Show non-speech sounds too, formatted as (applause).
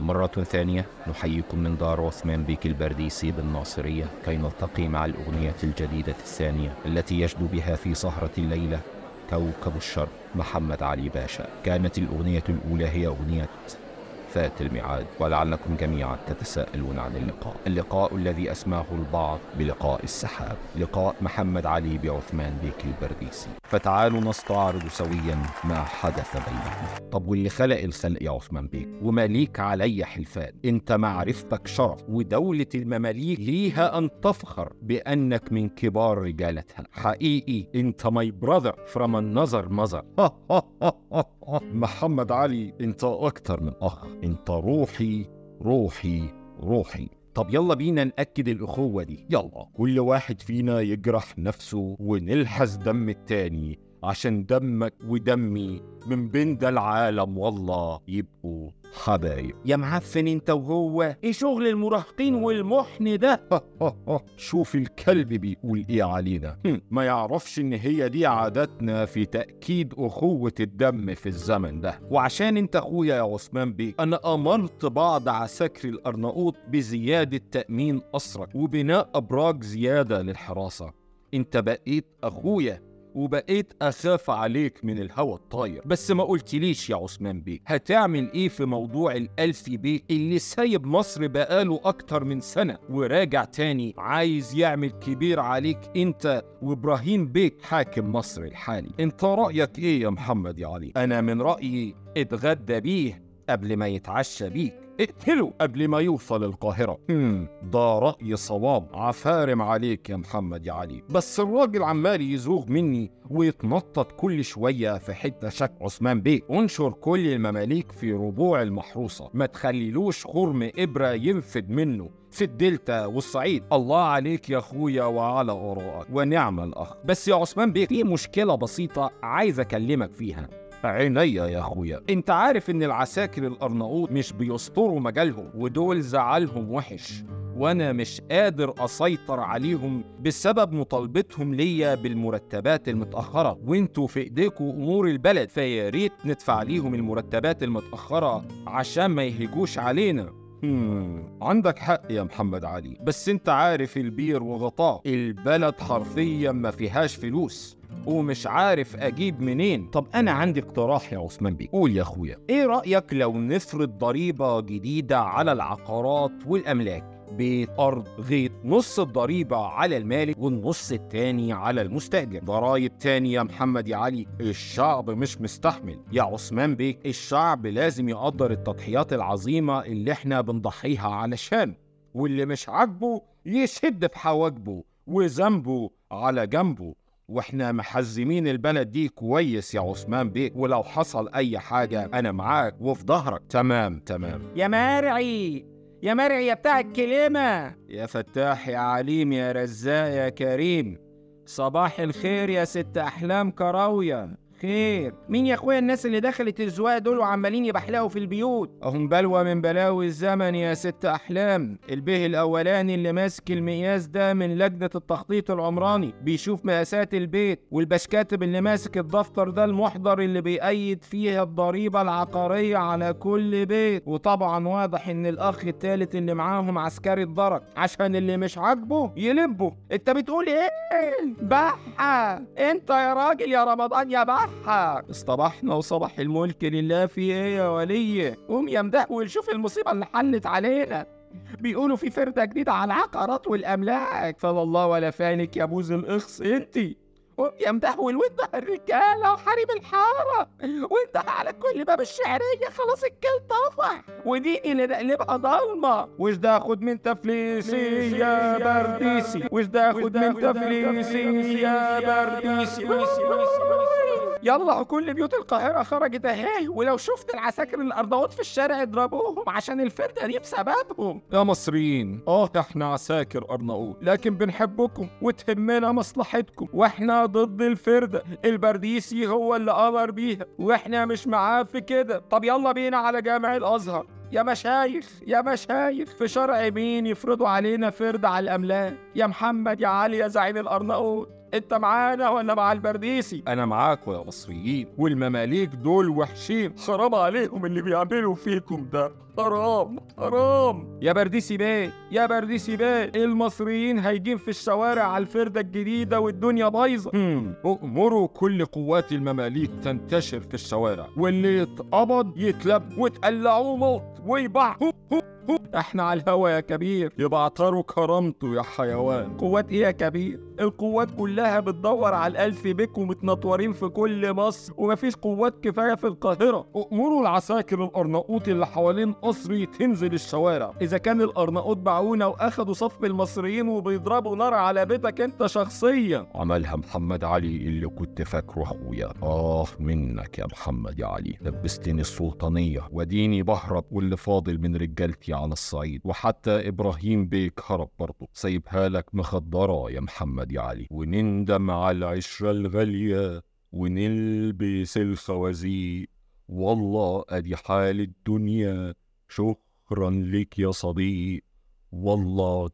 مرة ثانية نحييكم من دار عثمان بيك البرديسي بالناصرية كي نلتقي مع الأغنية الجديدة الثانية التي يشدو بها في سهرة الليلة كوكب الشرق محمد علي باشا. كانت الأغنية الأولى هي أغنية فات الميعاد ولعلكم جميعا تتساءلون عن اللقاء. اللقاء الذي أسماه البعض بلقاء السحاب لقاء محمد علي بعثمان بيك البرديسي. فتعالوا نستعرض سويا ما حدث بينهم. طب واللي خلق الخلق يا عثمان بيك؟ وما ليك علي حلفان. أنت معرفتك شرف. ودولة المماليك ليها أن تفخر بأنك من كبار رجالتها. حقيقي أنت my brother from another mother (laughs) محمد علي أنت أكتر من أخ. انت روحي روحي روحي. طب يلا بينا نأكد الأخوة دي. يلا. كل واحد فينا يجرح نفسه ونلحس دم التاني. عشان دمك ودمي من بين ده العالم والله يبقوا حبايب. يا معفن انت وهو إيه شغل المراهقين والمحن ده؟ شوف الكلب بيقول إيه علينا. ما يعرفش ان هي دي عاداتنا في تأكيد أخوة الدم في الزمن ده. وعشان انت اخويا يا عثمان بيه أنا أمرت بعض عساكر الأرناؤوط بزيادة تأمين أسرك وبناء أبراج زيادة للحراسة. انت بقيت أخويا وبقيت أخاف عليك من الهوى الطاير. بس ما قلتليش يا عثمان بيه هتعمل إيه في موضوع الالفي بيه اللي سايب مصر بقاله أكتر من سنة؟ وراجع تاني عايز يعمل كبير عليك أنت وإبراهيم بيك حاكم مصر الحالي. أنت رأيك إيه يا محمد يا علي؟ أنا من رأيي اتغدى بيه قبل ما يتعشى بيك. اقتله قبل ما يوصل القاهرة. هم، ده رأي صواب. عفارم عليك يا محمد يا علي. بس الراجل عمال يزوغ مني ويتنطط كل شوية في حتة شك عثمان بيه. انشر كل المماليك في ربوع المحروسة. ما تخليلوش خرم إبرة ينفد منه في الدلتا والصعيد. الله عليك يا أخويا وعلى آرائك. ونعم الأخ. بس يا عثمان بيه في مشكلة بسيطة عايز أكلمك فيها. عينيا يا أخويا. أنت عارف إن العساكر الأرناؤوط مش بيستروا مجالهم ودول زعلهم وحش. وأنا مش قادر أسيطر عليهم بسبب مطالبتهم ليا بالمرتبات المتأخرة. وأنتوا في إيديكوا أمور البلد فيا ريت ندفع ليهم المرتبات المتأخرة عشان ما يهجوش علينا. هم، عندك حق يا محمد علي. بس انت عارف البير وغطاه البلد حرفيا ما فيهاش فلوس. ومش عارف أجيب منين. طب أنا عندي اقتراح يا عثمان بيه قول يا أخويا. إيه رأيك لو نفرض ضريبة جديدة على العقارات والأملاك؟ بيت أرض غيط نص الضريبة على المالك والنص التاني على المستأجر. ضرايب تاني يا محمد يا علي الشعب مش مستحمل. يا عثمان بيه الشعب لازم يقدر التضحيات العظيمة اللي إحنا بنضحيها علشان. واللي مش عاجبه يشد في حواجبه وذنبه على جنبه. وإحنا محزمين البلد دي كويس يا عثمان بيك ولو حصل أي حاجة أنا معاك وفي ظهرك. تمام تمام. يا مرعي يا مرعي يا بتاع الكلمة. يا فتاح يا عليم يا رزاق يا كريم. صباح الخير يا ست أحلام كراوية. خير مين يا أخويا الناس اللي دخلت الزواق دول وعمالين يبحلقوا في البيوت؟ أهم بلوى من بلاوي الزمن يا ست أحلام. البيه الأولاني اللي ماسك المقياس ده من لجنة التخطيط العمراني بيشوف مقاسات البيت والبشكاتب اللي ماسك الدفتر ده المحضر اللي بيأيد فيها الضريبة العقارية على كل بيت. وطبعا واضح إن الأخ التالت اللي معاهم عسكري الدرك عشان اللي مش عاجبه يلبه. أنت بتقول إيه؟ بحة. أنت يا راجل يا رمضان يا بحة. اصطبحنا وصبح الملك لله في إيه يا ولي. قوم يا مدهول شوف المصيبة اللي حلت علينا. بيقولوا في فردة جديدة على العقارات والأملاك. فلا الله ولا فانك يا بوز الإخص انتي قوم يا مدهول وانت الرجالة وحريم الحارة. وانت على كل باب الشعرية خلاص الكل طفح ودي اللي نقلبها ضلمة. وش ده آخد من تفليسي يا برديسي؟ وش ده آخد من تفليسي يا برديسي؟ يلا كل بيوت القاهرة خرجت أهي ولو شفت العساكر الأرضوات في الشارع اضربوهم عشان الفردة دي بسببهم. يا مصريين آه إحنا عساكر أرناؤوط. لكن بنحبكم وتهمنا مصلحتكم وإحنا ضد الفردة البرديسي هو اللي أمر بيها وإحنا مش معاه في كده. طب يلا بينا على جامع الأزهر. يا مشايخ يا مشايخ في شرع مين يفرضوا علينا فرد على الأملاك؟ يا محمد يا علي يا زعيم الأرناؤوط. انت معانا ولا مع البرديسي أنا معاكم يا مصريين والمماليك دول وحشين. حرام عليهم اللي بيعملوا فيكم ده. حرام حرام. يا برديسي بيه يا برديسي بيه. المصريين هيجين في الشوارع على الفردة الجديدة والدنيا بايظة. هم، أمروا كل قوات المماليك تنتشر في الشوارع. واللي يتقبض يتلب وتقلعوه موت هو. إحنا على الهوا يا كبير. يبعتروا كرامته يا حيوان. قوات إيه يا كبير؟ القوات كلها بتدور على الألف بيك ومتنطورين في كل مصر. ومفيش قوات كفاية في القاهرة. أمروا العساكر الأرناؤوط اللي حوالين قصري تنزل الشوارع. إذا كان الأرناؤوط باعونا وأخدوا صف المصريين وبيضربوا نار على بيتك أنت شخصيا. عملها محمد علي اللي كنت فاكره أخويا. آه منك يا محمد يا علي. لبستني السلطانية وديني بهرب واللي فاضل من رجالتي على الصعيد. وحتى إبراهيم بيك هرب برضه سايبها لك مخدرة يا محمد يا علي. ونندم على العشرة الغالية ونلبس الخوازيق. والله أدي حال الدنيا. شكرا لك يا صديق. والله